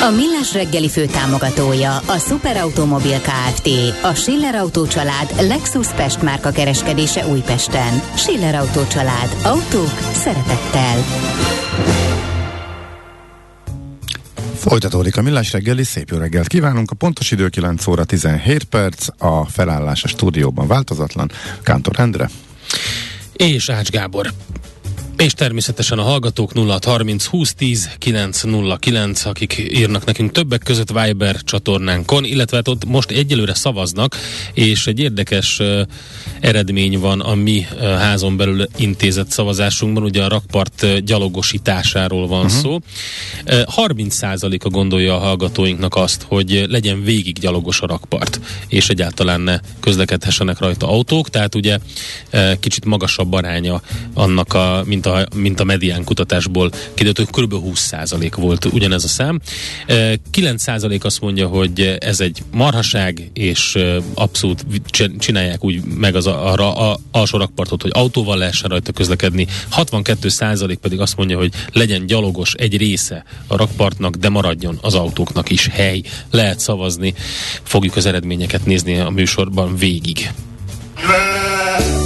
A Millás reggeli fő támogatója a Superautomobil KFT, a Schiller Auto család Lexus Pest márka kereskedése Újpesten. Schiller Auto család. Autók szeretettel. Folytatódik a Millás reggeli, szép jó reggelt kívánunk. A pontos idő 9 óra 17 perc, a felállás a stúdióban változatlan. Kántor Endre. És Ács Gábor. És természetesen a hallgatók 0630 2010 909, akik írnak nekünk többek között Viber csatornánkon, illetve hát ott most egyelőre szavaznak, és egy érdekes uh, eredmény van a mi uh, házon belül intézett szavazásunkban, ugye a rakpart uh, gyalogosításáról van uh-huh. szó. Uh, 30%-a gondolja a hallgatóinknak azt, hogy legyen végig gyalogos a rakpart, és egyáltalán ne közlekedhessenek rajta autók, tehát ugye uh, kicsit magasabb aránya annak a, mint a, mint a medián kutatásból kiderült, hogy kb. 20% volt ugyanez a szám. 9% azt mondja, hogy ez egy marhaság, és abszolút csinálják úgy meg az arra a, alsó rakpartot, hogy autóval lehessen rajta közlekedni. 62% pedig azt mondja, hogy legyen gyalogos egy része a rakpartnak, de maradjon az autóknak is hely. Lehet szavazni, fogjuk az eredményeket nézni a műsorban végig. Nem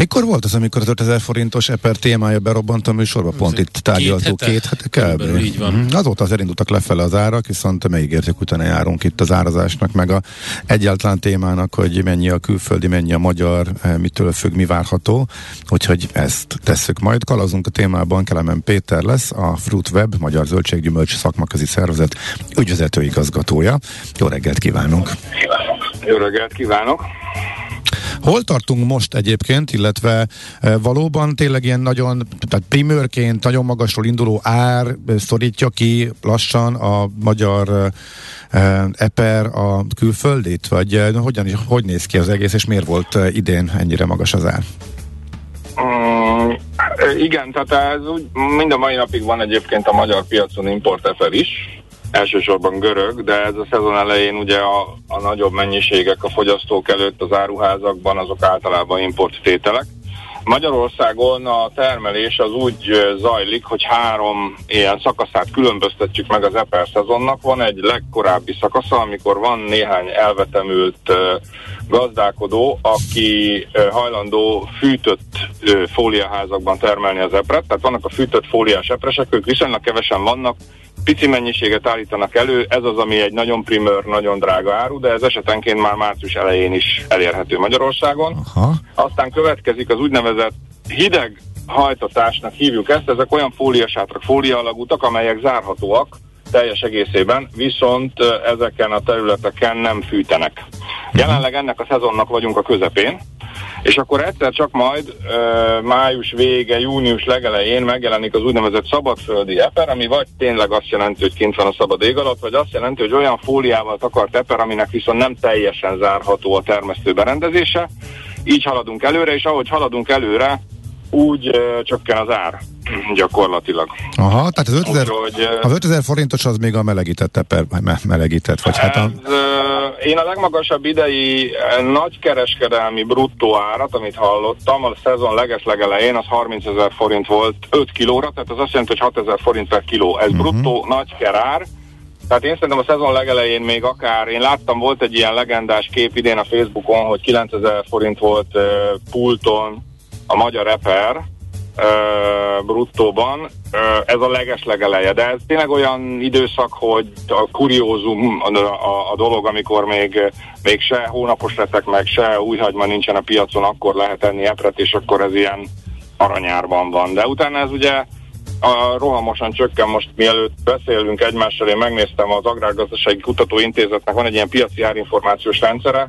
Mikor volt az, amikor az 5000 forintos eper témája berobbant a műsorba? Pont itt tárgyaltuk két hete, két hete kb. Így van. Mm-hmm. Azóta az elindultak lefele az árak, viszont megígértük, utána járunk itt az árazásnak, meg a egyáltalán témának, hogy mennyi a külföldi, mennyi a magyar, eh, mitől függ, mi várható. Úgyhogy ezt tesszük majd. Kalazunk a témában, Kelemen Péter lesz, a Fruit Web, Magyar Zöldséggyümölcs Szakmaközi Szervezet ügyvezető igazgatója. Jó reggelt kívánunk! Jó reggelt kívánok! Hol tartunk most egyébként, illetve e, valóban tényleg ilyen nagyon, tehát primőrként nagyon magasról induló ár e, szorítja ki lassan a magyar e, eper a külföldit, vagy hogyan, hogy néz ki az egész, és miért volt idén ennyire magas az ár? Mm, igen, tehát ez úgy, mind a mai napig van egyébként a magyar piacon import eper is, elsősorban görög, de ez a szezon elején ugye a, a nagyobb mennyiségek a fogyasztók előtt az áruházakban azok általában importtételek. Magyarországon a termelés az úgy zajlik, hogy három ilyen szakaszát különböztetjük meg az eper szezonnak. Van egy legkorábbi szakasza, amikor van néhány elvetemült gazdálkodó, aki hajlandó fűtött fóliaházakban termelni az epret, tehát vannak a fűtött fóliás epresek, ők viszonylag kevesen vannak, pici mennyiséget állítanak elő, ez az, ami egy nagyon primőr, nagyon drága áru, de ez esetenként már március elején is elérhető Magyarországon. Aha. Aztán következik az úgynevezett hideg hajtatásnak hívjuk ezt, ezek olyan fóliasátrak, fólialagútak, amelyek zárhatóak teljes egészében, viszont ezeken a területeken nem fűtenek. Jelenleg ennek a szezonnak vagyunk a közepén, és akkor egyszer csak majd uh, május vége, június legelején megjelenik az úgynevezett szabadföldi eper, ami vagy tényleg azt jelenti, hogy kint van a szabad ég alatt, vagy azt jelenti, hogy olyan fóliával takart eper, aminek viszont nem teljesen zárható a termesztő berendezése. Így haladunk előre, és ahogy haladunk előre, úgy csökken az ár gyakorlatilag. Aha, tehát az 5000, Úgy, az 5000 forintos az még a melegített eper, melegített, vagy hát a... Én a legmagasabb idei nagy kereskedelmi bruttó árat, amit hallottam, a szezon leges legelején az 30 ezer forint volt 5 kilóra, tehát az azt jelenti, hogy 6 ezer forint per kiló. Ez uh-huh. bruttó nagy kerár, tehát én szerintem a szezon legelején még akár, én láttam, volt egy ilyen legendás kép idén a Facebookon, hogy 9000 forint volt uh, pulton a magyar eper, bruttóban. Ez a leges legeleje, de ez tényleg olyan időszak, hogy a kuriózum a, a, a dolog, amikor még, még se hónapos letek meg, se újhagyma nincsen a piacon, akkor lehet enni epret, és akkor ez ilyen aranyárban van. De utána ez ugye a, rohamosan csökken most, mielőtt beszélünk egymással, én megnéztem az Agrárgazdasági Kutatóintézetnek, van egy ilyen piaci árinformációs rendszere,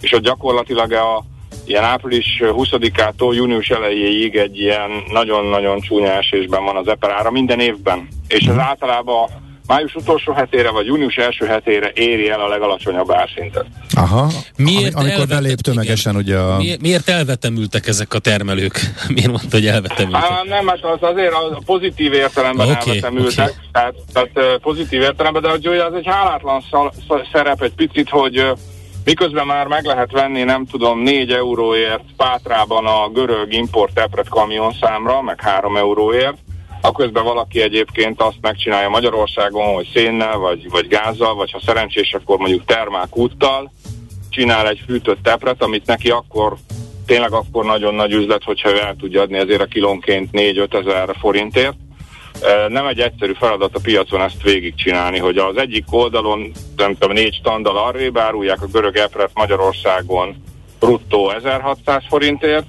és ott gyakorlatilag a ilyen április 20-ától június elejéig egy ilyen nagyon-nagyon csúnya esésben van az eper ára minden évben. És ez általában május utolsó hetére vagy június első hetére éri el a legalacsonyabb árszintet. Aha, miért Am- amikor belép tömegesen igen. ugye a... Miért, miért elvetemültek ezek a termelők? miért mondta, hogy elvetemültek? Á, nem, hát az azért a pozitív értelemben okay, elvetemültek, okay. Tehát, tehát pozitív értelemben, de hogy az egy hálátlan szerep egy picit, hogy Miközben már meg lehet venni, nem tudom, 4 euróért Pátrában a görög import epret számra, meg 3 euróért, aközben valaki egyébként azt megcsinálja Magyarországon, hogy szénnel, vagy, vagy gázzal, vagy ha szerencsés, akkor mondjuk termákúttal csinál egy fűtött tepret, amit neki akkor tényleg akkor nagyon nagy üzlet, hogyha ő el tudja adni ezért a kilónként 4-5 ezer forintért. Nem egy egyszerű feladat a piacon ezt végigcsinálni, hogy az egyik oldalon, nem tudom, négy standal arrébb árulják a görög epret Magyarországon bruttó 1600 forintért,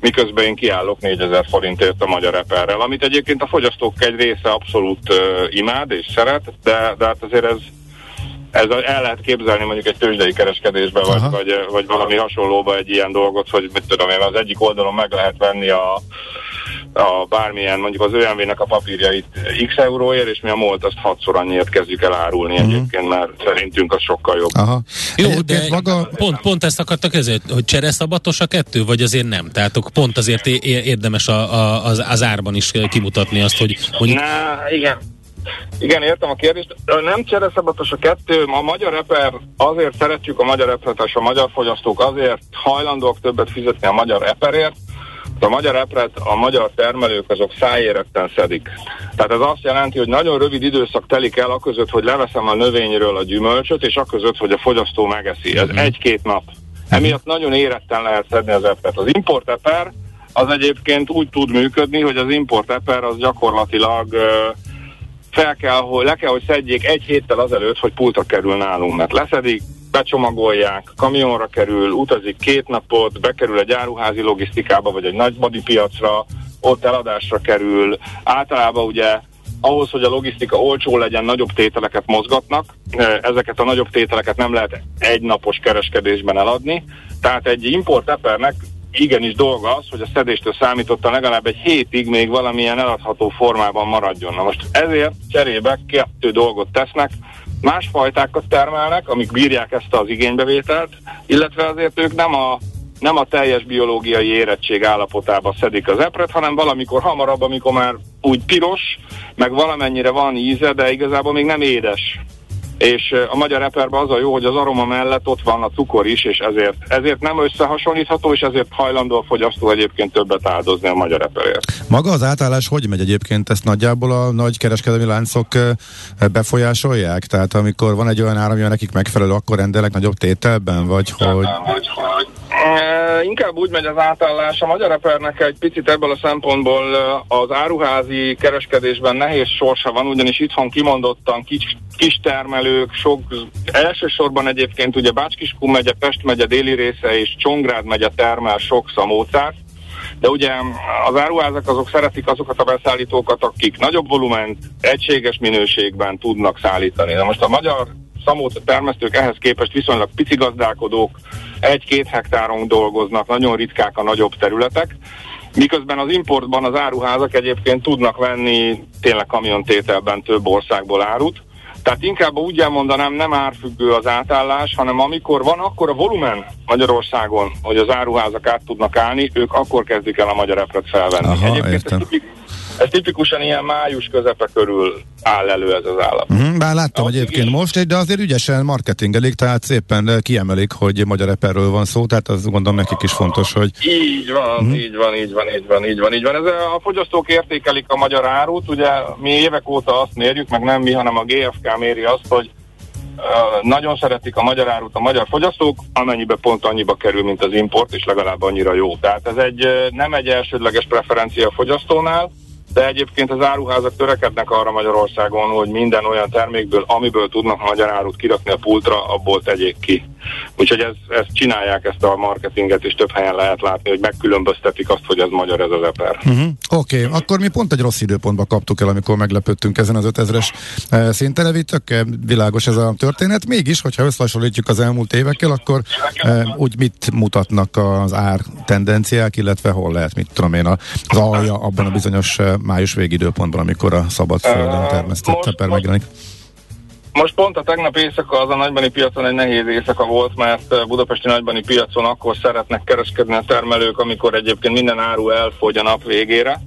miközben én kiállok 4000 forintért a magyar eperrel, amit egyébként a fogyasztók egy része abszolút uh, imád és szeret, de, de hát azért ez, ez el lehet képzelni mondjuk egy tőzsdei kereskedésben, vagy, vagy, vagy valami hasonlóba egy ilyen dolgot, hogy mit tudom én, az egyik oldalon meg lehet venni a a bármilyen, mondjuk az ÖMV-nek a papírjait x euróért, és mi a MOLT azt hatszor annyiért kezdjük el árulni uh-huh. egyébként, mert szerintünk az sokkal jobb. Aha. Jó, de maga... pont, pont ezt akartak ezért, hogy csereszabatos a kettő, vagy azért nem? Tehát pont azért érdemes a, a, az, az árban is kimutatni azt, hogy mondjuk... Na, igen. Igen, értem a kérdést. Nem csereszabatos a kettő. A magyar eper, azért szeretjük a magyar eperet, és a magyar fogyasztók azért hajlandók többet fizetni a magyar eperért, a magyar epret a magyar termelők azok szájérekten szedik. Tehát ez azt jelenti, hogy nagyon rövid időszak telik el aközött, hogy leveszem a növényről a gyümölcsöt, és aközött, hogy a fogyasztó megeszi. Ez uh-huh. egy-két nap. Emiatt nagyon éretten lehet szedni az epret. Az importeper az egyébként úgy tud működni, hogy az importeper az gyakorlatilag fel kell, hogy le kell, hogy szedjék egy héttel azelőtt, hogy pultra kerül nálunk, mert leszedik, becsomagolják, kamionra kerül, utazik két napot, bekerül egy áruházi logisztikába, vagy egy nagybadi piacra, ott eladásra kerül. Általában ugye ahhoz, hogy a logisztika olcsó legyen, nagyobb tételeket mozgatnak. Ezeket a nagyobb tételeket nem lehet egy napos kereskedésben eladni. Tehát egy import epernek igenis dolga az, hogy a szedéstől számítottan legalább egy hétig még valamilyen eladható formában maradjon. Na most ezért cserébe kettő dolgot tesznek más fajtákat termelnek, amik bírják ezt az igénybevételt, illetve azért ők nem a nem a teljes biológiai érettség állapotába szedik az epret, hanem valamikor hamarabb, amikor már úgy piros, meg valamennyire van íze, de igazából még nem édes és a magyar eperben az a jó, hogy az aroma mellett ott van a cukor is, és ezért, ezért nem összehasonlítható, és ezért hajlandó a fogyasztó egyébként többet áldozni a magyar eperért. Maga az átállás hogy megy egyébként? Ezt nagyjából a nagy kereskedelmi láncok befolyásolják? Tehát amikor van egy olyan áram, ami nekik megfelelő, akkor rendelek nagyobb tételben, vagy hogy... Vagy, hogy inkább úgy megy az átállás. A magyar epernek egy picit ebből a szempontból az áruházi kereskedésben nehéz sorsa van, ugyanis itthon kimondottan kis, kis termelők, sok, elsősorban egyébként ugye Bácskiskun megye, Pest megye déli része és Csongrád megye termel sok szamócát, de ugye az áruházak azok szeretik azokat a beszállítókat, akik nagyobb volument, egységes minőségben tudnak szállítani. Na most a magyar szamóca termesztők ehhez képest viszonylag pici gazdálkodók, egy-két hektáron dolgoznak, nagyon ritkák a nagyobb területek, miközben az importban az áruházak egyébként tudnak venni tényleg kamiontételben több országból árut, tehát inkább úgy elmondanám, nem árfüggő az átállás, hanem amikor van akkor a volumen Magyarországon, hogy az áruházak át tudnak állni, ők akkor kezdik el a magyar epret felvenni. Aha, Egyébként értem. ez ez tipikusan ilyen május közepe körül áll elő ez az állam. Uh-huh, bár láttam Ahogy egyébként is. most, de azért ügyesen marketingelik, tehát szépen kiemelik, hogy magyar eperről van szó, tehát az gondolom nekik is fontos, hogy... Így van, uh-huh. így van, így van, így van, így van, így van. Ez a fogyasztók értékelik a magyar árut, ugye mi évek óta azt mérjük, meg nem mi, hanem a GFK méri azt, hogy nagyon szeretik a magyar árut a magyar fogyasztók, amennyibe pont annyiba kerül, mint az import, és legalább annyira jó. Tehát ez egy nem egy elsődleges preferencia a fogyasztónál, de egyébként az áruházak törekednek arra Magyarországon, hogy minden olyan termékből, amiből tudnak magyar árut kirakni a pultra, abból tegyék ki. Úgyhogy ez, ezt csinálják, ezt a marketinget, és több helyen lehet látni, hogy megkülönböztetik azt, hogy ez magyar ez az eper. Uh-huh. Oké, okay. akkor mi pont egy rossz időpontba kaptuk el, amikor meglepődtünk ezen az 5000-es e, szinten. Tök világos ez a történet. Mégis, hogyha összehasonlítjuk az elmúlt évekkel, akkor e, úgy mit mutatnak az ár tendenciák, illetve hol lehet, mit tudom én, az alja abban a bizonyos május végidőpontban, amikor a szabad földön termesztett teper megjelenik? Most pont a tegnap éjszaka az a nagybani piacon egy nehéz éjszaka volt, mert Budapesti nagybani piacon akkor szeretnek kereskedni a termelők, amikor egyébként minden áru elfogy a nap végére.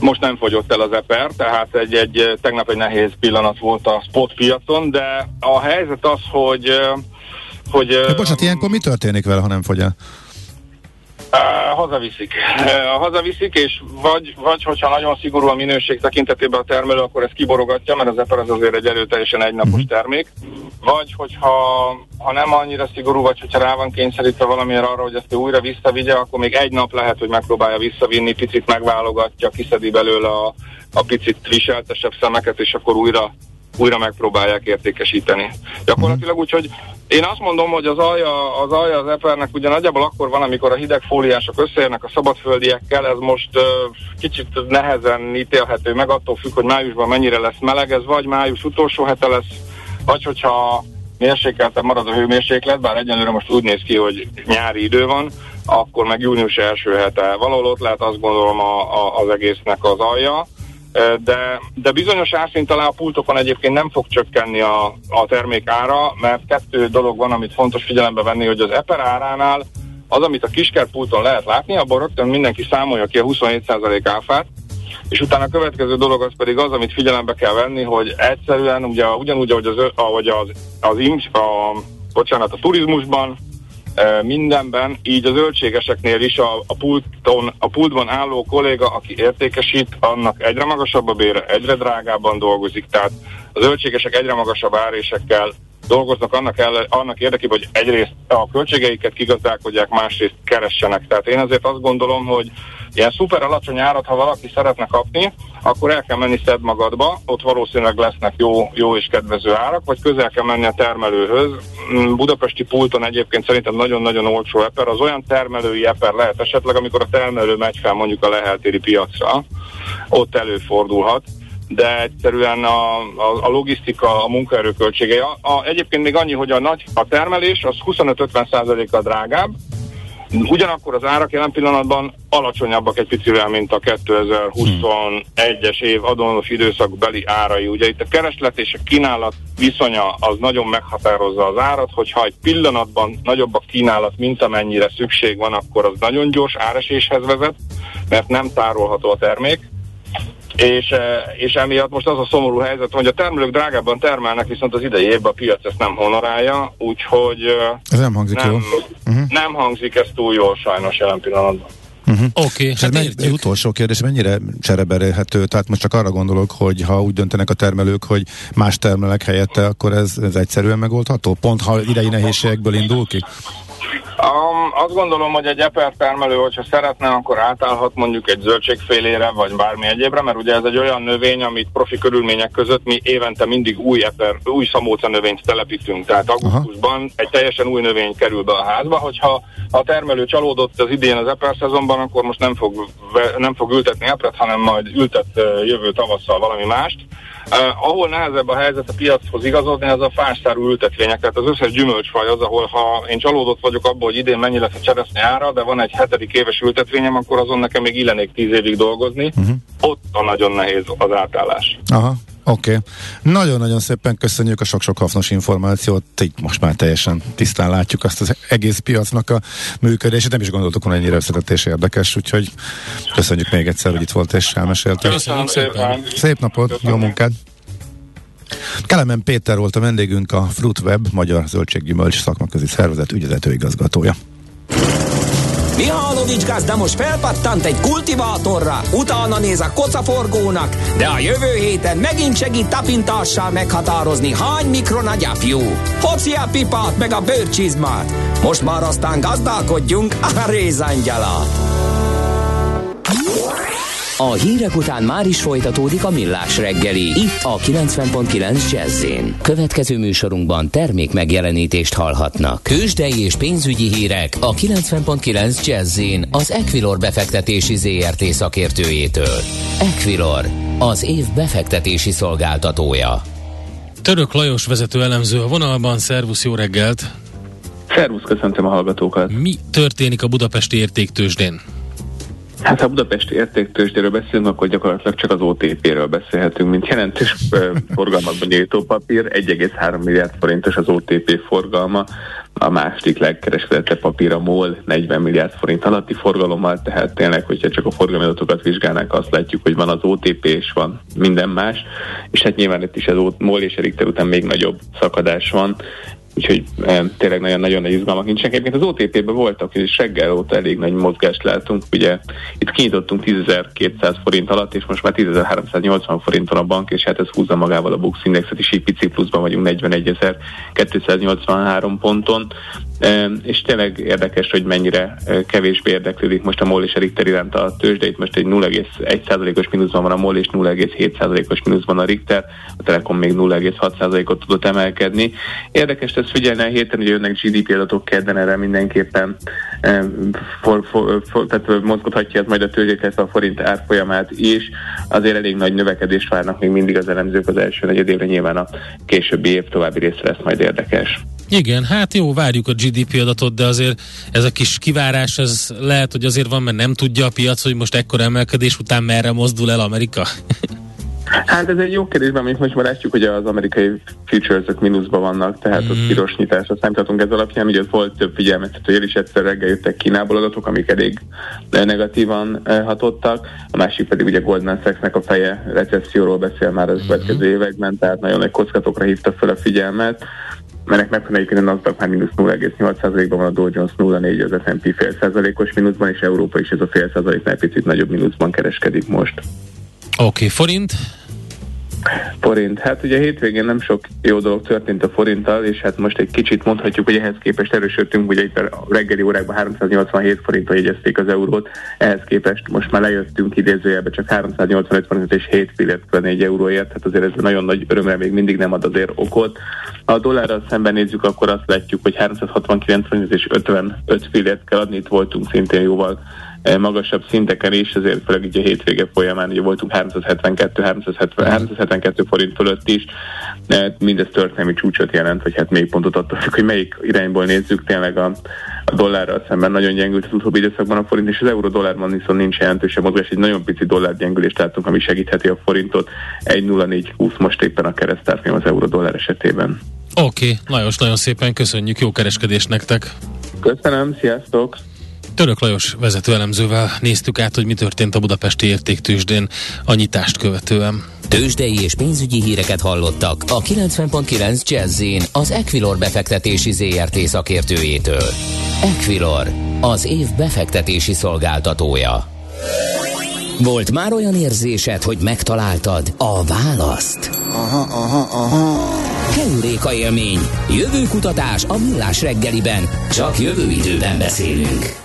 Most nem fogyott el az eper, tehát egy, egy, tegnap egy nehéz pillanat volt a spot piacon, de a helyzet az, hogy hogy... De bocsánat, ilyenkor mi történik vele, ha nem fogy el? Hazaviszik. Hazaviszik, és vagy, vagy hogyha nagyon szigorú a minőség tekintetében a termelő, akkor ezt kiborogatja, mert az eper az azért egy erőteljesen egynapos uh-huh. termék. Vagy hogyha ha nem annyira szigorú, vagy hogyha rá van kényszerítve valamiért arra, hogy ezt újra visszavigye, akkor még egy nap lehet, hogy megpróbálja visszavinni, picit megválogatja, kiszedi belőle a, a picit viseltesebb szemeket, és akkor újra újra megpróbálják értékesíteni. Gyakorlatilag úgy, hogy én azt mondom, hogy az alja az, alja az epernek ugye nagyjából akkor van, amikor a hideg fóliások összeérnek a szabadföldiekkel, ez most uh, kicsit nehezen ítélhető meg, attól függ, hogy májusban mennyire lesz meleg, ez vagy május utolsó hete lesz, vagy hogyha mérsékelten marad a hőmérséklet, bár egyenlőre most úgy néz ki, hogy nyári idő van, akkor meg június első hete. Valahol ott lehet azt gondolom a, a, az egésznek az alja de, de bizonyos árszint alá a pultokon egyébként nem fog csökkenni a, a termék ára, mert kettő dolog van, amit fontos figyelembe venni, hogy az eper áránál az, amit a kiskertpulton lehet látni, abban rögtön mindenki számolja ki a 27% áfát, és utána a következő dolog az pedig az, amit figyelembe kell venni, hogy egyszerűen ugye, ugyanúgy, ahogy az, ahogy az, az, az a, bocsánat, a turizmusban, mindenben, így a zöldségeseknél is a, a, pulton, a pultban álló kolléga, aki értékesít, annak egyre magasabb a bére, egyre drágábban dolgozik, tehát a zöldségesek egyre magasabb árésekkel dolgoznak annak, el, annak érdekében, hogy egyrészt a költségeiket kigazdálkodják, másrészt keressenek. Tehát én azért azt gondolom, hogy ilyen szuper alacsony árat, ha valaki szeretne kapni, akkor el kell menni szed magadba, ott valószínűleg lesznek jó, jó és kedvező árak, vagy közel kell menni a termelőhöz. Mm, Budapesti pulton egyébként szerintem nagyon-nagyon olcsó eper, az olyan termelői eper lehet esetleg, amikor a termelő megy fel mondjuk a leheltéri piacra, ott előfordulhat de egyszerűen a, a, a logisztika, a munkaerőköltségei. A, a, egyébként még annyi, hogy a nagy a termelés az 25-50%-a drágább, Ugyanakkor az árak jelen pillanatban alacsonyabbak egy picivel, mint a 2021-es év adonos időszakbeli árai. Ugye itt a kereslet és a kínálat viszonya az nagyon meghatározza az árat, hogyha egy pillanatban nagyobb a kínálat, mint amennyire szükség van, akkor az nagyon gyors áreséshez vezet, mert nem tárolható a termék és, eh, és emiatt most az a szomorú helyzet, hogy a termelők drágábban termelnek, viszont az idei évben a piac ezt nem honorálja, úgyhogy eh, ez nem hangzik nem, jól. Uh-huh. Nem hangzik ez túl jól sajnos jelen pillanatban. Uh-huh. Oké, okay, hát egy, egy utolsó kérdés, mennyire csereberélhető? Tehát most csak arra gondolok, hogy ha úgy döntenek a termelők, hogy más termelek helyette, akkor ez, ez egyszerűen megoldható? Pont ha idei nehézségekből indul ki? Um, azt gondolom, hogy egy eper termelő, hogyha szeretne, akkor átállhat mondjuk egy zöldségfélére, vagy bármi egyébre, mert ugye ez egy olyan növény, amit profi körülmények között mi évente mindig új eper, új szamóca növényt telepítünk. Tehát augusztusban Aha. egy teljesen új növény kerül be a házba, hogyha a termelő csalódott az idén az eper szezonban, akkor most nem fog, nem fog ültetni epret, hanem majd ültet jövő tavasszal valami mást Uh, ahol nehezebb a helyzet a piachoz igazodni, ez a fástárú ültetvények. Tehát az összes gyümölcsfaj az, ahol ha én csalódott vagyok abból, hogy idén mennyi lesz a cseresznye ára, de van egy hetedik éves ültetvényem, akkor azon nekem még illenék tíz évig dolgozni. Uh-huh. Ott a nagyon nehéz az átállás. Aha. Oké. Okay. Nagyon-nagyon szépen köszönjük a sok-sok hasznos információt. Így most már teljesen tisztán látjuk azt az egész piacnak a működését. Nem is gondoltuk, hogy ennyire összetett érdekes, úgyhogy köszönjük még egyszer, hogy itt volt és elmeséltél. Köszönöm szépen. Szép napot, Köszönöm. jó munkát. Kelemen Péter volt a vendégünk, a Fruitweb, Magyar Zöldséggyümölcs Szakmaközi Szervezet ügyvezetőigazgatója. Mihálovics gazda most felpattant egy kultivátorra, utána néz a kocaforgónak, de a jövő héten megint segít tapintással meghatározni, hány mikron a gyapjú. Hoci a pipát meg a bőrcsizmát. Most már aztán gazdálkodjunk a rézangyalát. A hírek után már is folytatódik a millás reggeli. Itt a 90.9 jazz Következő műsorunkban termék megjelenítést hallhatnak. Kősdei és pénzügyi hírek a 90.9 jazz az Equilor befektetési ZRT szakértőjétől. Equilor, az év befektetési szolgáltatója. Török Lajos vezető elemző a vonalban. Szervusz, jó reggelt! Szervusz, köszöntöm a hallgatókat! Mi történik a budapesti értéktősdén? Hát ha Budapesti értéktősdéről beszélünk, akkor gyakorlatilag csak az OTP-ről beszélhetünk, mint jelentős forgalmakban nyíltó papír. 1,3 milliárd forintos az OTP forgalma, a második legkereskedettebb papír a MOL 40 milliárd forint alatti forgalommal, tehát tényleg, hogyha csak a forgalmi adatokat vizsgálnánk, azt látjuk, hogy van az OTP és van minden más, és hát nyilván itt is az MOL és Richter után még nagyobb szakadás van, Úgyhogy e, tényleg nagyon-nagyon nagy izgalmak nincsenek. Egyébként az OTP-ben voltak, és reggel óta elég nagy mozgást látunk. Ugye itt kinyitottunk 10.200 forint alatt, és most már 10.380 forinton a bank, és hát ez húzza magával a Bux Indexet is, így pici pluszban vagyunk 41.283 ponton és tényleg érdekes, hogy mennyire kevésbé érdeklődik most a MOL és a Richter iránt a tőzsde. Most egy 0,1%-os mínuszban van a MOL, és 0,7%-os mínuszban a Richter. A Telekom még 0,6%-ot tudott emelkedni. Érdekes ezt figyelni a héten, hogy jönnek GDP adatok kedden, erre mindenképpen for, for, for, tehát mozgathatja ez majd a tőzsdét, a forint árfolyamát is. Azért elég nagy növekedést várnak még mindig az elemzők az első negyedévre, nyilván a későbbi év további része lesz majd érdekes. Igen, hát jó, várjuk a GDP adatot, de azért ez a kis kivárás, ez lehet, hogy azért van, mert nem tudja a piac, hogy most ekkor emelkedés után merre mozdul el Amerika. Hát ez egy jó kérdés, mert most már látjuk, hogy az amerikai futures mínuszban vannak, tehát mm. ott piros nyitásra számíthatunk ez alapján, ugye volt több figyelmeztető jel is egyszer reggel jöttek Kínából adatok, amik elég negatívan hatottak, a másik pedig ugye Goldman Sachsnek a feje recesszióról beszél már az mm. következő években, tehát nagyon nagy kockatokra hívta fel a figyelmet mert megfelelően a NASDAQ már mínusz 0,8%-ban van, a Dow Jones 0,4, az S&P fél százalékos mínuszban, és Európa is ez a fél százaléknál picit nagyobb mínuszban kereskedik most. Oké, okay, forint? Forint. Hát ugye hétvégén nem sok jó dolog történt a forinttal, és hát most egy kicsit mondhatjuk, hogy ehhez képest erősödtünk, ugye itt a reggeli órákban 387 forintra jegyezték az eurót, ehhez képest most már lejöttünk idézőjelbe csak 385 forint és 7 fillért 4 euróért, tehát azért ez nagyon nagy örömre még mindig nem ad azért okot. Ha a dollárral szemben nézzük, akkor azt látjuk, hogy 369 forint és 55 fillért kell adni, itt voltunk szintén jóval magasabb szinteken is, ezért főleg így a hétvége folyamán ugye voltunk 372, 370, 372 forint fölött is, mindez történelmi csúcsot jelent, vagy hát még pontot attól hogy melyik irányból nézzük, tényleg a, a dollárral szemben nagyon gyengült az utóbbi időszakban a forint, és az euró-dollárban viszont nincs jelentős mozgás, egy nagyon pici dollárgyengülést látunk, ami segítheti a forintot. 1.0420 most éppen a keresztárfolyam az euró-dollár esetében. Oké, okay. Lajos, nagyon szépen köszönjük, jó kereskedést nektek! Köszönöm, sziasztok! Török Lajos vezető elemzővel néztük át, hogy mi történt a budapesti értéktősdén a nyitást követően. Tőzsdei és pénzügyi híreket hallottak a 90.9 jazz az Equilor befektetési ZRT szakértőjétől. Equilor, az év befektetési szolgáltatója. Volt már olyan érzésed, hogy megtaláltad a választ? Aha, aha, aha. Heuréka élmény. Jövő kutatás a millás reggeliben. Csak jövő időben beszélünk.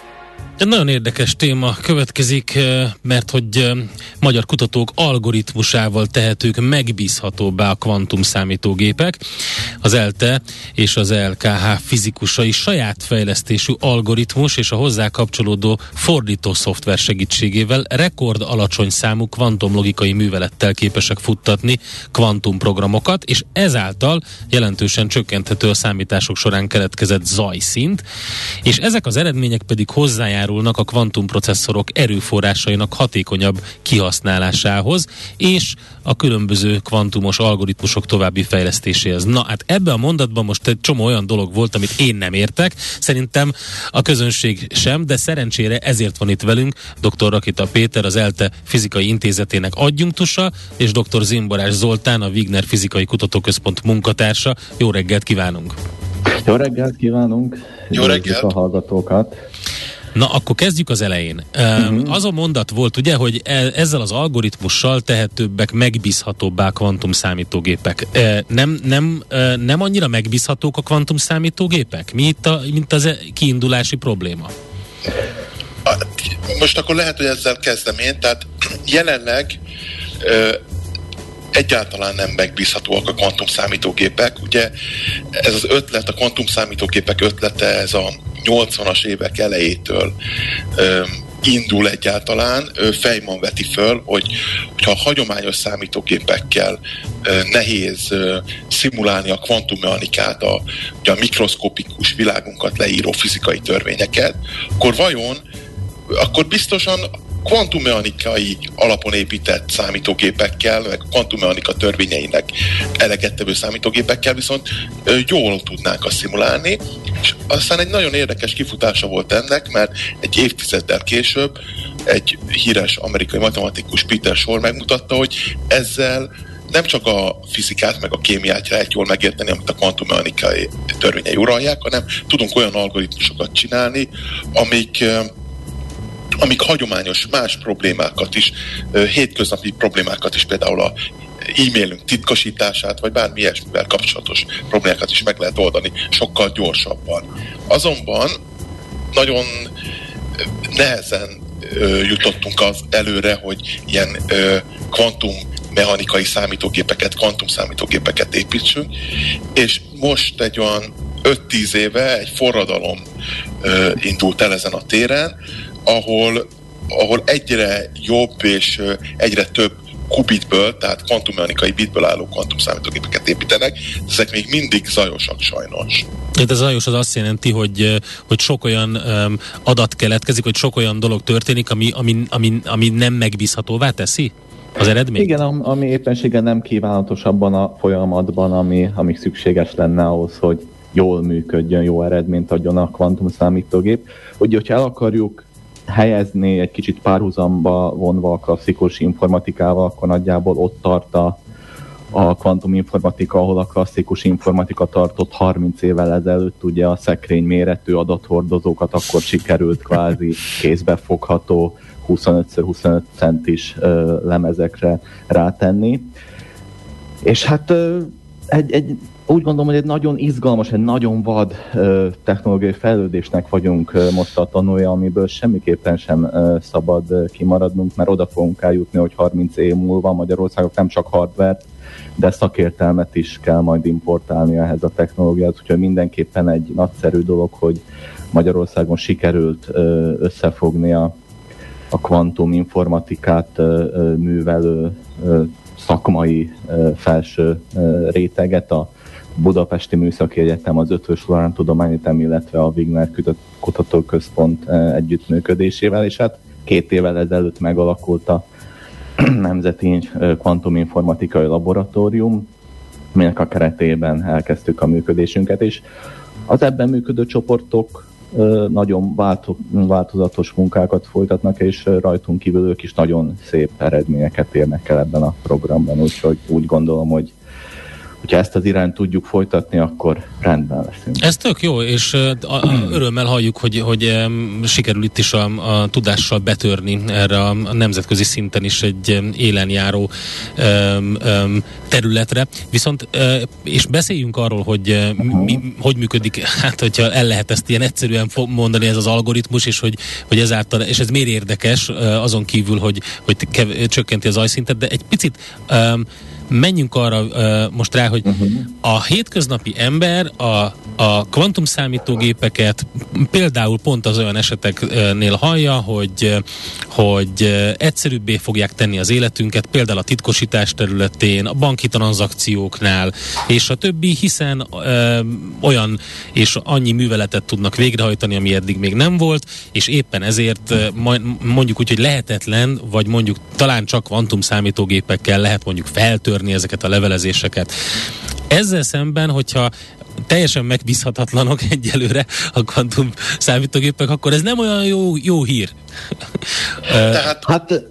Egy nagyon érdekes téma következik, eh, mert hogy eh, magyar kutatók algoritmusával tehetők megbízhatóbbá a kvantum számítógépek. Az ELTE és az LKH fizikusai saját fejlesztésű algoritmus és a hozzá kapcsolódó fordító szoftver segítségével rekord alacsony számú kvantumlogikai művelettel képesek futtatni kvantumprogramokat, és ezáltal jelentősen csökkenthető a számítások során keletkezett zajszint, és ezek az eredmények pedig hozzájárulnak hozzájárulnak a kvantumprocesszorok erőforrásainak hatékonyabb kihasználásához, és a különböző kvantumos algoritmusok további fejlesztéséhez. Na hát ebbe a mondatban most egy csomó olyan dolog volt, amit én nem értek, szerintem a közönség sem, de szerencsére ezért van itt velünk dr. Rakita Péter, az ELTE Fizikai Intézetének adjunktusa, és dr. Zimborás Zoltán, a Wigner Fizikai Kutatóközpont munkatársa. Jó reggelt kívánunk! Jó reggelt kívánunk! Jó reggelt! a hallgatókat! Na, akkor kezdjük az elején. Uh-huh. Az a mondat volt, ugye, hogy e- ezzel az algoritmussal tehetőbbek, megbízhatóbbá kvantum számítógépek. Nem, nem, nem annyira megbízhatók a kvantum számítógépek? Mi itt a, mint az e- kiindulási probléma? most akkor lehet, hogy ezzel kezdem én, tehát jelenleg egyáltalán nem megbízhatóak a kvantum számítógépek. Ugye ez az ötlet, a kvantum számítógépek ötlete, ez a 80-as évek elejétől ö, indul egyáltalán, Fejman veti föl, hogy ha hagyományos számítógépekkel nehéz szimulálni a kvantummechanikát, a, a mikroszkopikus világunkat leíró fizikai törvényeket, akkor vajon akkor biztosan kvantummechanikai alapon épített számítógépekkel, meg kvantummechanika törvényeinek elegettevő számítógépekkel viszont jól tudnánk azt szimulálni, és aztán egy nagyon érdekes kifutása volt ennek, mert egy évtizeddel később egy híres amerikai matematikus Peter Shor megmutatta, hogy ezzel nem csak a fizikát, meg a kémiát lehet jól megérteni, amit a kvantummechanikai törvényei uralják, hanem tudunk olyan algoritmusokat csinálni, amik amik hagyományos más problémákat is, hétköznapi problémákat is, például a e-mailünk titkosítását, vagy bármi ilyesmivel kapcsolatos problémákat is meg lehet oldani sokkal gyorsabban. Azonban nagyon nehezen jutottunk az előre, hogy ilyen kvantum mechanikai számítógépeket, kvantum számítógépeket építsünk, és most egy olyan 5-10 éve egy forradalom indult el ezen a téren, ahol, ahol egyre jobb és egyre több kubitből, tehát kvantummechanikai bitből álló kvantumszámítógépeket építenek, ezek még mindig zajosak sajnos. Itt a zajos az azt jelenti, hogy, hogy sok olyan um, adat keletkezik, hogy sok olyan dolog történik, ami, ami, ami, ami nem megbízhatóvá teszi? az eredmény? Igen, ami éppenséggel nem kívánatos abban a folyamatban, ami, ami szükséges lenne ahhoz, hogy jól működjön, jó eredményt adjon a kvantum számítógép. Ugye, hogyha el akarjuk helyezni egy kicsit párhuzamba vonva a klasszikus informatikával, akkor nagyjából ott tart a, a kvantuminformatika, ahol a klasszikus informatika tartott 30 évvel ezelőtt, ugye a szekrény méretű adathordozókat akkor sikerült kvázi kézbefogható 25x25 centis ö, lemezekre rátenni. És hát ö, egy, egy úgy gondolom, hogy egy nagyon izgalmas, egy nagyon vad ö, technológiai fejlődésnek vagyunk most a tanulja, amiből semmiképpen sem szabad kimaradnunk, mert oda fogunk eljutni, hogy 30 év múlva Magyarországok nem csak hardware de szakértelmet is kell majd importálni ehhez a technológiát, úgyhogy mindenképpen egy nagyszerű dolog, hogy Magyarországon sikerült összefogni a, a kvantum informatikát művelő szakmai felső réteget, a Budapesti Műszaki Egyetem, az Ötvös Lorán Tudományegyetem, illetve a Wigner Kutatóközpont eh, együttműködésével, és hát két évvel ezelőtt megalakult a Nemzeti eh, Kvantuminformatikai Laboratórium, aminek a keretében elkezdtük a működésünket, és az ebben működő csoportok eh, nagyon változatos munkákat folytatnak, és rajtunk kívül ők is nagyon szép eredményeket érnek el ebben a programban, úgyhogy úgy gondolom, hogy hogyha ezt az irányt tudjuk folytatni, akkor rendben leszünk. Ez tök jó, és örömmel halljuk, hogy, hogy sikerül itt is a, a tudással betörni erre a, nemzetközi szinten is egy élenjáró um, um, területre. Viszont, és beszéljünk arról, hogy mi, hogy működik, hát hogyha el lehet ezt ilyen egyszerűen mondani, ez az algoritmus, és hogy, hogy ezáltal, és ez miért érdekes, azon kívül, hogy, hogy kev- csökkenti az ajszintet, de egy picit um, menjünk arra uh, most rá, hogy uh-huh. a hétköznapi ember a, a kvantum számítógépeket például pont az olyan eseteknél hallja, hogy, hogy egyszerűbbé fogják tenni az életünket, például a titkosítás területén, a banki tranzakcióknál, és a többi, hiszen ö, olyan és annyi műveletet tudnak végrehajtani, ami eddig még nem volt, és éppen ezért mondjuk úgy, hogy lehetetlen, vagy mondjuk talán csak kvantum számítógépekkel lehet mondjuk feltörni kitörni ezeket a levelezéseket. Ezzel szemben, hogyha teljesen megbízhatatlanok egyelőre a kvantum számítógépek, akkor ez nem olyan jó, jó hír. Tehát, hát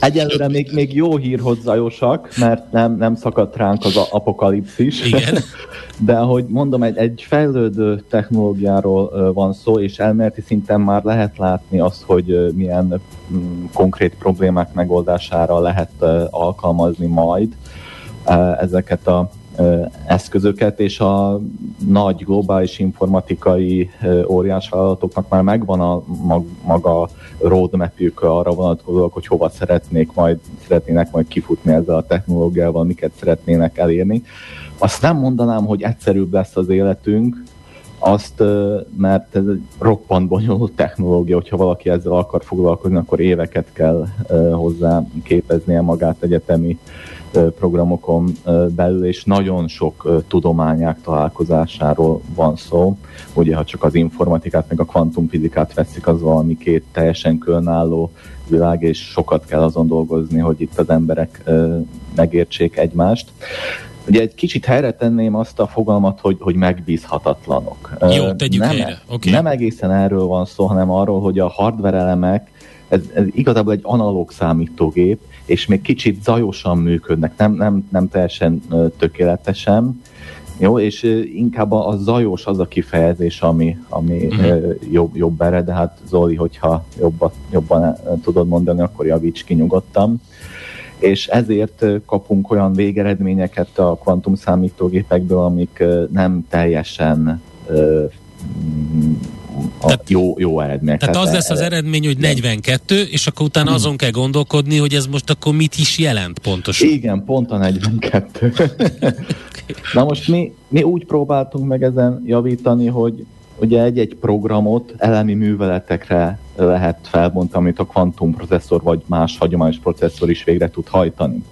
Egyelőre még, még jó hír hozzajosak, mert nem, nem szakadt ránk az apokalipszis. Igen. De ahogy mondom, egy, egy fejlődő technológiáról van szó, és elméleti szinten már lehet látni azt, hogy milyen mm, konkrét problémák megoldására lehet alkalmazni majd ezeket a eszközöket, és a nagy globális informatikai óriásvállalatoknak már megvan a maga roadmapjük arra vonatkozóak, hogy hova szeretnék majd, szeretnének majd kifutni ezzel a technológiával, miket szeretnének elérni. Azt nem mondanám, hogy egyszerűbb lesz az életünk, azt, mert ez egy roppant bonyolult technológia, hogyha valaki ezzel akar foglalkozni, akkor éveket kell hozzá képeznie magát egyetemi programokon belül, és nagyon sok tudományák találkozásáról van szó. Ugye, ha csak az informatikát, meg a kvantumfizikát veszik, az valami két teljesen különálló világ, és sokat kell azon dolgozni, hogy itt az emberek megértsék egymást. Ugye egy kicsit helyre tenném azt a fogalmat, hogy, hogy megbízhatatlanok. Jó, tegyük nem, helyre. Okay. Nem egészen erről van szó, hanem arról, hogy a hardware elemek, ez, ez igazából egy analóg számítógép, és még kicsit zajosan működnek, nem, nem, nem teljesen tökéletesen, jó, és inkább a, a zajos az a kifejezés, ami, ami uh-huh. jobb, jobb erre, de hát Zoli, hogyha jobban, jobban tudod mondani, akkor javíts ki nyugodtan. És ezért kapunk olyan végeredményeket a kvantum számítógépekből, amik nem teljesen a tehát, jó, jó eredmény. Tehát, tehát az lesz az eredmény, hogy 42, és akkor utána azon kell gondolkodni, hogy ez most akkor mit is jelent pontosan. Igen, pont a 42. Na most mi, mi úgy próbáltunk meg ezen javítani, hogy ugye egy-egy programot elemi műveletekre lehet felbontani, amit a kvantumprocesszor vagy más hagyományos processzor is végre tud hajtani.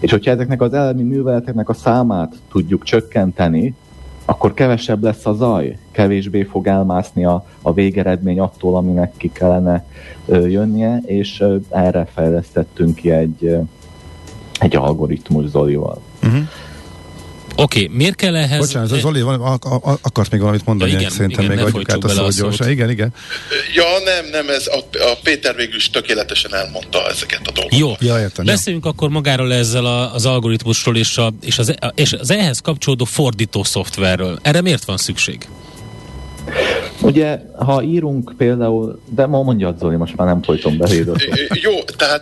És hogyha ezeknek az elemi műveleteknek a számát tudjuk csökkenteni, akkor kevesebb lesz a zaj, kevésbé fog elmászni a, a végeredmény attól, aminek ki kellene ö, jönnie, és ö, erre fejlesztettünk ki egy, ö, egy algoritmus Zolival. Uh-huh. Oké, okay, miért kell ehhez... Bocsánat, az Zoli, valami, akarsz még valamit mondani, ja, igen, szerintem igen, még adjuk át a szót gyorsan. Igen, igen. Ja, nem, nem, ez a, a Péter végül is tökéletesen elmondta ezeket a dolgokat. Jó, ja, értem, beszéljünk ja. akkor magáról ezzel a, az algoritmusról és, a, és, az, és az ehhez kapcsolódó fordító szoftverről. Erre miért van szükség? Ugye, ha írunk például, de ma mondja Zoli, most már nem folytom be Jó, tehát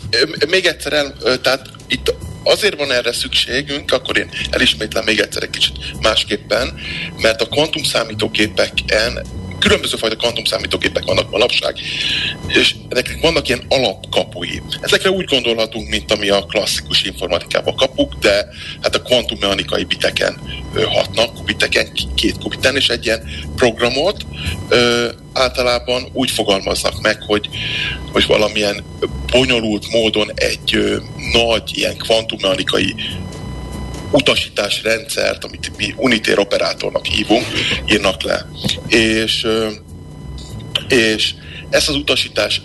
még egyszer el, tehát itt azért van erre szükségünk, akkor én elismétlem még egyszer egy kicsit másképpen, mert a kvantum számítógépeken különböző fajta kvantumszámítógépek vannak manapság, és ezeknek vannak ilyen alapkapui. Ezekre úgy gondolhatunk, mint ami a klasszikus informatikában kapuk, de hát a kvantummechanikai biteken hatnak, kubiteken, két kubiten, és egy ilyen programot ö, általában úgy fogalmaznak meg, hogy, hogy valamilyen bonyolult módon egy ö, nagy ilyen kvantummechanikai utasításrendszert, amit mi unitér operátornak hívunk, írnak le. És, és ezt az utasítás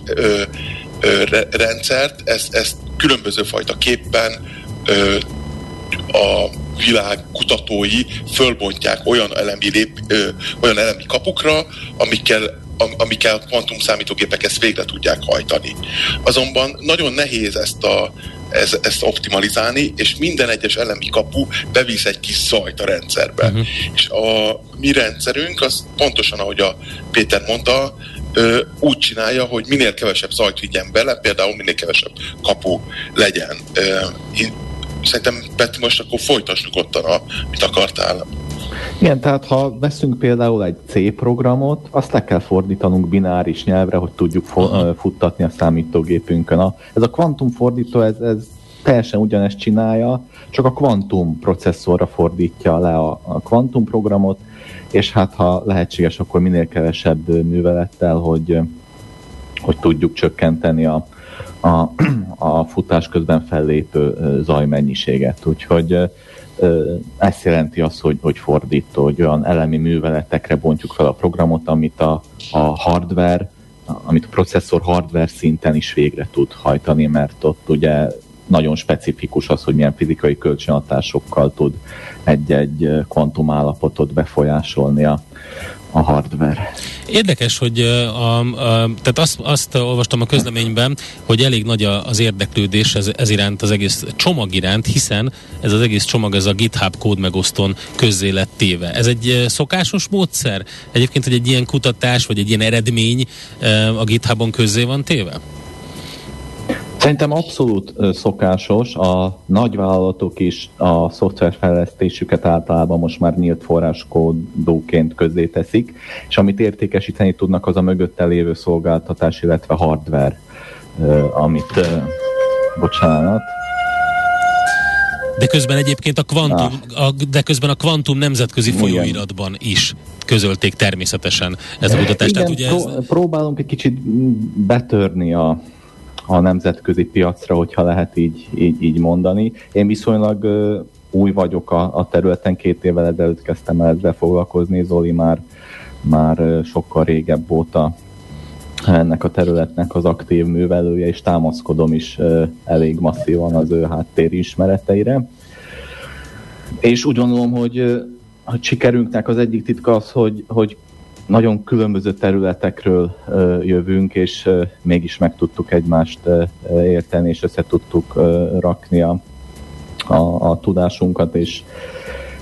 rendszert, ezt, ezt különböző fajta képpen a világ kutatói fölbontják olyan elemi, lép, ö, olyan elemi kapukra, amikkel amikkel a kvantum számítógépek ezt végre tudják hajtani. Azonban nagyon nehéz ezt a ez, ezt optimalizálni, és minden egyes elemi kapu bevisz egy kis zajt a rendszerbe. Uh-huh. És a mi rendszerünk az pontosan, ahogy a Péter mondta, ö, úgy csinálja, hogy minél kevesebb zajt vigyen bele, például minél kevesebb kapu legyen. Ö, én, szerintem Peti most akkor folytasd nyugodtan, amit akartál. Igen, tehát ha veszünk például egy C programot, azt le kell fordítanunk bináris nyelvre, hogy tudjuk fo- futtatni a számítógépünkön. A, ez a kvantum fordító, ez, ez teljesen ugyanezt csinálja, csak a kvantum processzorra fordítja le a, a kvantum programot, és hát ha lehetséges, akkor minél kevesebb művelettel, hogy, hogy tudjuk csökkenteni a, a, a futás közben fellépő zajmennyiséget. Úgyhogy ez jelenti azt, hogy, hogy fordító, hogy olyan elemi műveletekre bontjuk fel a programot, amit a, a hardware, amit a processzor hardware szinten is végre tud hajtani, mert ott ugye nagyon specifikus az, hogy milyen fizikai kölcsönhatásokkal tud egy-egy kvantumállapotot befolyásolni a, a hardware. Érdekes, hogy a, a, tehát azt, azt olvastam a közleményben, hogy elég nagy az érdeklődés ez, ez iránt, az egész csomag iránt, hiszen ez az egész csomag, ez a GitHub kódmegosztón közzé lett téve. Ez egy szokásos módszer? Egyébként, hogy egy ilyen kutatás, vagy egy ilyen eredmény a GitHubon közzé van téve? Szerintem abszolút szokásos, a nagyvállalatok is a szoftverfejlesztésüket általában most már nyílt forráskódóként közzé teszik, és amit értékesíteni tudnak, az a mögötte lévő szolgáltatás, illetve hardware, amit, bocsánat, de közben egyébként a kvantum, a, de közben a kvantum nemzetközi folyóiratban is közölték természetesen ez a kutatás. Igen, Tehát ugye ez... pró- próbálunk egy kicsit betörni a, a nemzetközi piacra, hogyha lehet így, így, így mondani. Én viszonylag új vagyok a, a területen, két évvel ezelőtt kezdtem el ezzel foglalkozni, Zoli már, már sokkal régebb óta ennek a területnek az aktív művelője, és támaszkodom is elég masszívan az ő háttér ismereteire. És úgy gondolom, hogy a sikerünknek az egyik titka az, hogy, hogy nagyon különböző területekről jövünk, és mégis meg tudtuk egymást érteni, és össze tudtuk rakni a, a, a tudásunkat és,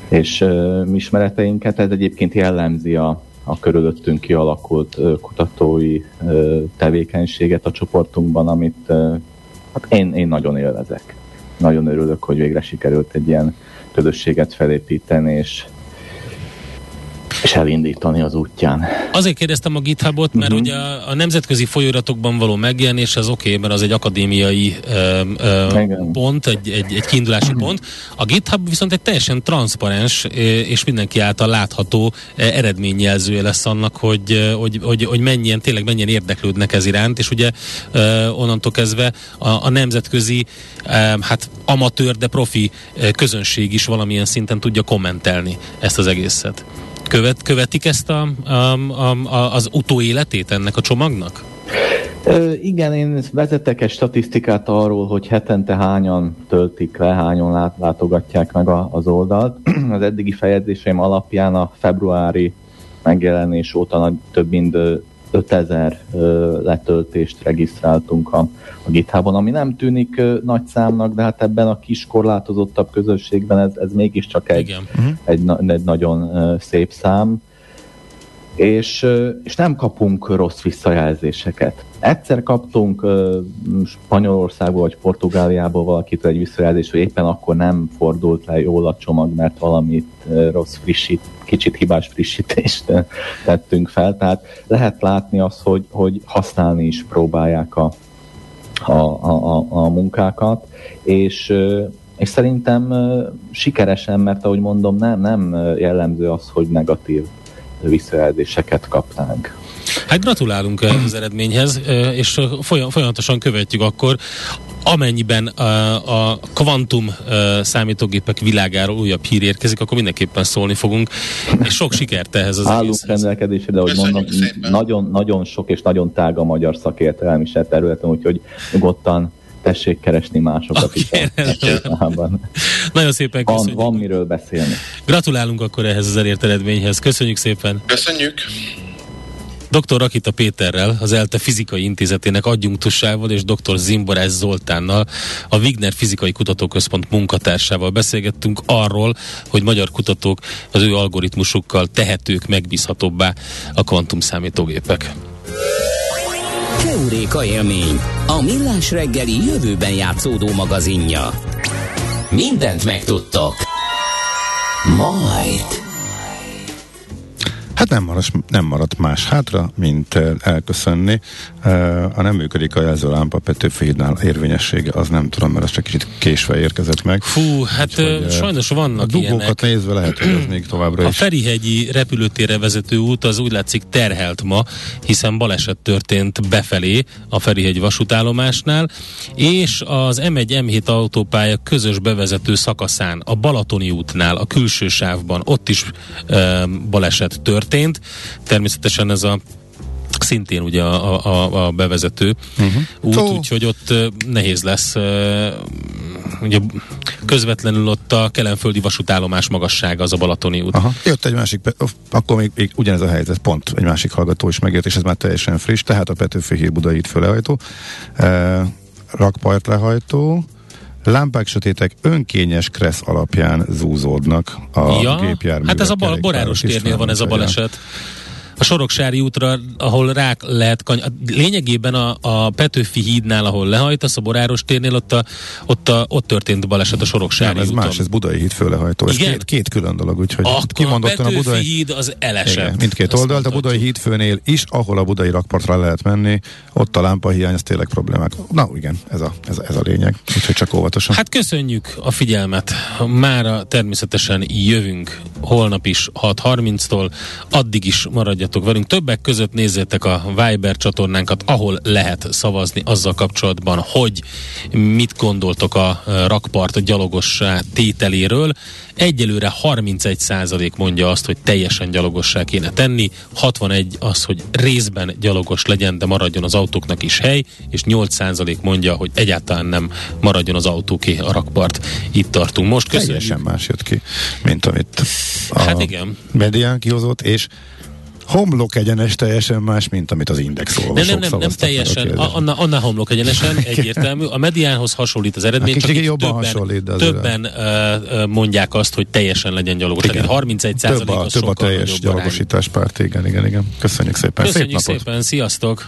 és ismereteinket. Ez egyébként jellemzi a, a körülöttünk kialakult kutatói tevékenységet a csoportunkban, amit hát én, én nagyon élvezek. Nagyon örülök, hogy végre sikerült egy ilyen közösséget felépíteni, és és elindítani az útján. Azért kérdeztem a GitHubot, mert uh-huh. ugye a, a nemzetközi folyóiratokban való megjelenés az oké, okay, mert az egy akadémiai ö, ö, pont, egy, egy, egy kiindulási uh-huh. pont. A GitHub viszont egy teljesen transzparens és mindenki által látható eredményjelzője lesz annak, hogy, hogy, hogy, hogy mennyien, tényleg mennyien érdeklődnek ez iránt, és ugye ö, onnantól kezdve a, a nemzetközi ö, hát amatőr, de profi közönség is valamilyen szinten tudja kommentelni ezt az egészet. Követ, követik ezt a, a, a, az utóéletét ennek a csomagnak? Ö, igen, én vezetek egy statisztikát arról, hogy hetente hányan töltik le, hányan lát, látogatják meg a, az oldalt. Az eddigi fejezéseim alapján a februári megjelenés óta nagy, több mint 5000 letöltést regisztráltunk a, a GitHubon, ami nem tűnik nagy számnak, de hát ebben a kis korlátozottabb közösségben ez, ez mégiscsak egy, uh-huh. egy, egy nagyon szép szám, és, és nem kapunk rossz visszajelzéseket. Egyszer kaptunk Spanyolországból vagy Portugáliából valakit egy visszajelzést, hogy éppen akkor nem fordult le jól a csomag, mert valamit rossz frissít, kicsit hibás frissítést tettünk fel. Tehát lehet látni azt, hogy, hogy használni is próbálják a, a, a, a munkákat, és és szerintem sikeresen, mert ahogy mondom, nem, nem jellemző az, hogy negatív visszajelzéseket kapnánk. Hát gratulálunk az eredményhez, és folyamatosan követjük akkor, amennyiben a, kvantum számítógépek világáról újabb hír érkezik, akkor mindenképpen szólni fogunk, és sok sikert ehhez az Állunk egészhez. rendelkedésre, de ahogy mondom, nagyon, nagyon sok és nagyon tág a magyar szakértelem is területen, úgyhogy nyugodtan tessék keresni másokat is a Nagyon szépen köszönjük. Van, van miről beszélni. Gratulálunk akkor ehhez az elért eredményhez. Köszönjük szépen. Köszönjük. Dr. Rakita Péterrel, az ELTE Fizikai Intézetének adjunktusával és dr. Zimborás Zoltánnal, a Wigner Fizikai Kutatóközpont munkatársával beszélgettünk arról, hogy magyar kutatók az ő algoritmusukkal tehetők megbízhatóbbá a kvantum számítógépek. Keuréka élmény, a millás reggeli jövőben játszódó magazinja. Mindent megtudtok. Majd. Hát nem maradt, nem maradt más hátra, mint elköszönni. A nem működik a jelzőlámpa Petőfihidnál érvényessége, az nem tudom, mert az csak kicsit késve érkezett meg. Fú, hát Úgyhogy, sajnos vannak A dugókat ilyenek. nézve lehet, hogy ez még továbbra a is. A Ferihegyi repülőtérre vezető út az úgy látszik terhelt ma, hiszen baleset történt befelé a Ferihegy vasútállomásnál, és az M1-M7 autópálya közös bevezető szakaszán, a Balatoni útnál, a külső sávban, ott is e, baleset történt. Természetesen ez a szintén ugye a, a, a bevezető uh-huh. út, oh. úgyhogy ott nehéz lesz. Ugye közvetlenül ott a kelenföldi vasútállomás magassága az a Balatoni út. Aha. Jött egy másik, akkor még, még ugyanez a helyzet, pont egy másik hallgató is megért, és ez már teljesen friss, tehát a Petőfi hír Budai itt fölehajtó, e, rakpart lehajtó, lámpák sötétek önkényes kressz alapján zúzódnak a ja, gépjárművek. Hát ez a bal- Boráros térnél van ez a baleset a Soroksári útra, ahol rák lehet kany- lényegében a, a Petőfi hídnál, ahol lehajtasz, a Boráros térnél, ott, a, ott, a, ott történt baleset a Soroksári Nem, ez úton. más, ez Budai híd főlehajtó. Ez Igen? két, két külön dolog, úgyhogy Akkor kimondottan a a Budai... híd az elesett. Igen, mindkét Azt oldalt, a. Budai hídfőnél is, ahol a Budai rakpartra lehet menni, ott a lámpa hiány, ez tényleg problémák. Na igen, ez a, ez, ez a lényeg, úgyhogy csak óvatosan. Hát köszönjük a figyelmet. Mára természetesen jövünk holnap is 6.30-tól. Addig is maradjatok velünk. Többek között nézzétek a Viber csatornánkat, ahol lehet szavazni azzal kapcsolatban, hogy mit gondoltok a eh, rakpart gyalogossá tételéről. Egyelőre 31% mondja azt, hogy teljesen gyalogossá kéne tenni, 61 az, hogy részben gyalogos legyen, de maradjon az autóknak is hely, és 8% mondja, hogy egyáltalán nem maradjon az autóké a rakpart. Itt tartunk most. Köszönjük. Teljesen más jött ki, mint amit a Hát igen. medián kihozott, és homlok egyenes teljesen más, mint amit az Index olvasók Nem, nem, nem, nem teljesen, kérdésre. a- annál, annál homlok egyenesen, egyértelmű. A mediánhoz hasonlít az eredmény, Hát csak jobban többen, hasonlít, de többen ö, mondják azt, hogy teljesen legyen gyalogos. Igen. Tehát 31 Több a, több a teljes gyalogosítás párt, igen, igen, igen. Köszönjük szépen. Köszönjük Szép napot. szépen, sziasztok!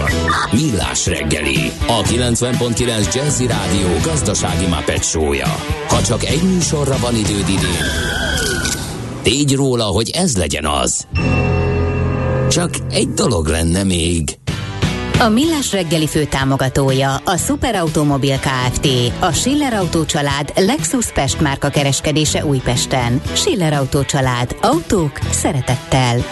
Millás reggeli, a 90.9 Jazzy Rádió gazdasági Muppet show-ja. Ha csak egy műsorra van időd idén, tégy róla, hogy ez legyen az. Csak egy dolog lenne még. A Millás reggeli fő támogatója a Superautomobil KFT, a Schiller Autó család Lexus Pest márka kereskedése Újpesten. Schiller Autó család. Autók szeretettel.